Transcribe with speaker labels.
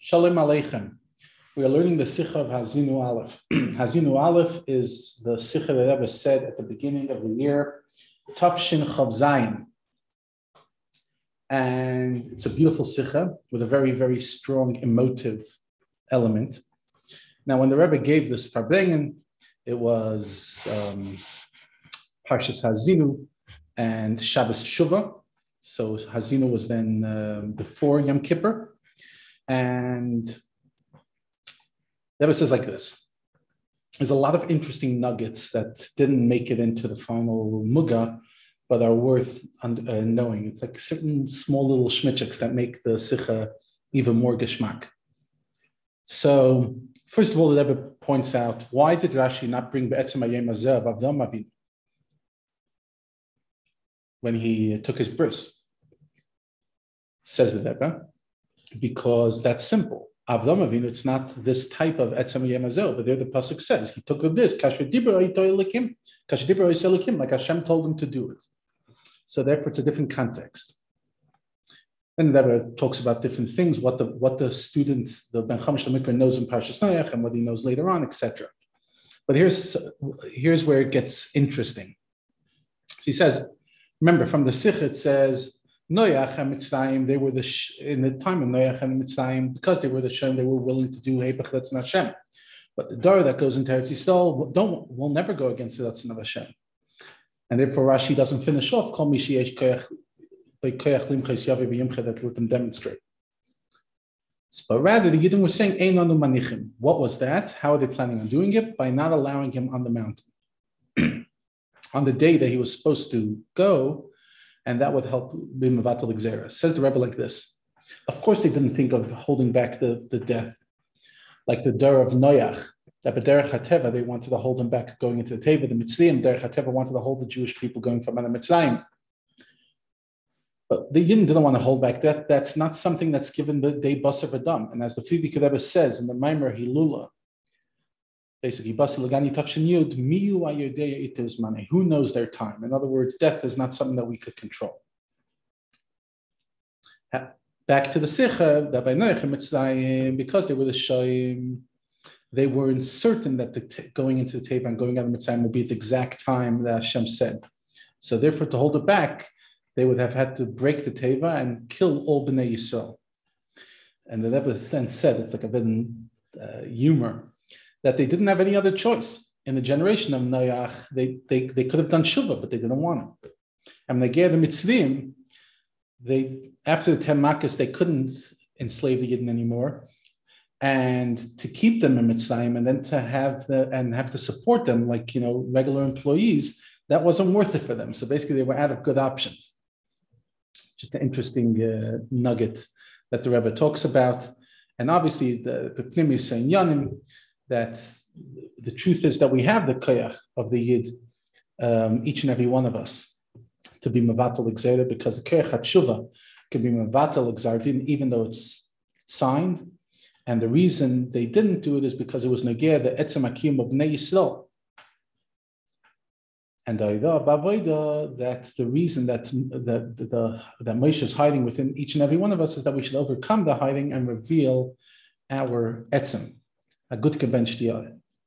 Speaker 1: Shalom Aleichem. We are learning the Sikha of Hazinu Aleph. Hazinu Aleph is the Sikha that Rebbe said at the beginning of the year, Tafshin Chav Zayin. And it's a beautiful Sikha with a very, very strong emotive element. Now, when the Rebbe gave this Farbrengen, it was um, Parshas Hazinu and Shabbos Shuvah. So Hazinu was then uh, before Yom Kippur. And Rebbe says like this. There's a lot of interesting nuggets that didn't make it into the final muga, but are worth uh, knowing. It's like certain small little schmitchiks that make the sikha even more geschmack. So, first of all, the Rebbe points out why did Rashi not bring Be'etzem Ayem Azev Avin when he took his bris? Says the Rebbe, because that's simple. Avram Avinu, it's not this type of etzem yemazel, but there the pasuk says he took this kasher like Hashem told him to do it. So therefore, it's a different context. And that talks about different things, what the what the student, the Ben Chamish Lamikra knows in Parshas Noach and what he knows later on, etc. But here's here's where it gets interesting. So he says, remember from the Sikh it says Noach and Mitzrayim, they were the in the time of Noach and Mitzrayim, because they were the Shem, they were willing to do Hebach that's not Shem. But the Dor that goes into Eretz Yisrael don't will never go against the Ratzon of Hashem. And therefore Rashi doesn't finish off Kol Mishiyesh Koyach by Koyach Limches Yavi B'Yimcha that let them demonstrate. But rather, the Yidden were saying, Ein anu manichim. What was that? How are they planning on doing it? By not allowing him on the mountain. on the day that he was supposed to go, and that would help be Mavatal Xera. Says the Rebbe like this. Of course, they didn't think of holding back the, the death, like the Dur of Noach, that B'derech HaTeva, they wanted to hold them back going into the Teva. The Mitzrayim, Derech HaTeva wanted to hold the Jewish people going from the Mitzrayim. But they didn't, didn't want to hold back that. That's not something that's given the day Basar Vadam. And as the Frierdiker Rebbe says in the Maimer Hilula, basically Basilagani Tafshin Yud, Miyu Ayurdeya Itis Mane. Who knows their time? In other words, death is not something that we could control. Back to the Sikha, that by Noach because they were the Shoim, they weren't certain that the t- going into the Teva and going out of Mitzrayim would be at the exact time that Hashem said. So therefore, to hold it back, they would have had to break the Teva and kill all Bnei Yisrael. And the Rebbe then said, it's like a bit uh, humor, that they didn't have any other choice. In the generation of Noach, they, they, they could have done Shuvah, but they didn't want it. And they gave the Mitzvim, they after the Ten Makkahs, they couldn't enslave the Yidden anymore. And to keep them in Mitzrayim and then to have the, and have to support them like you know regular employees, that wasn't worth it for them. So basically, they were out of good options. Just an interesting uh, nugget that the Rebbe talks about. And obviously, the Pnimis and Yanim, that the truth is that we have the koyach of the yid, um, each and every one of us, to be mavatal exera because the koyach hatshuva can be mavatal exardin even though it's signed. And the reason they didn't do it is because it was negir the etzem akim of Bnei Yisrael. And that the reason that that the, that Moshe is hiding within each and every one of us is that we should overcome the hiding and reveal our etzem, a good bench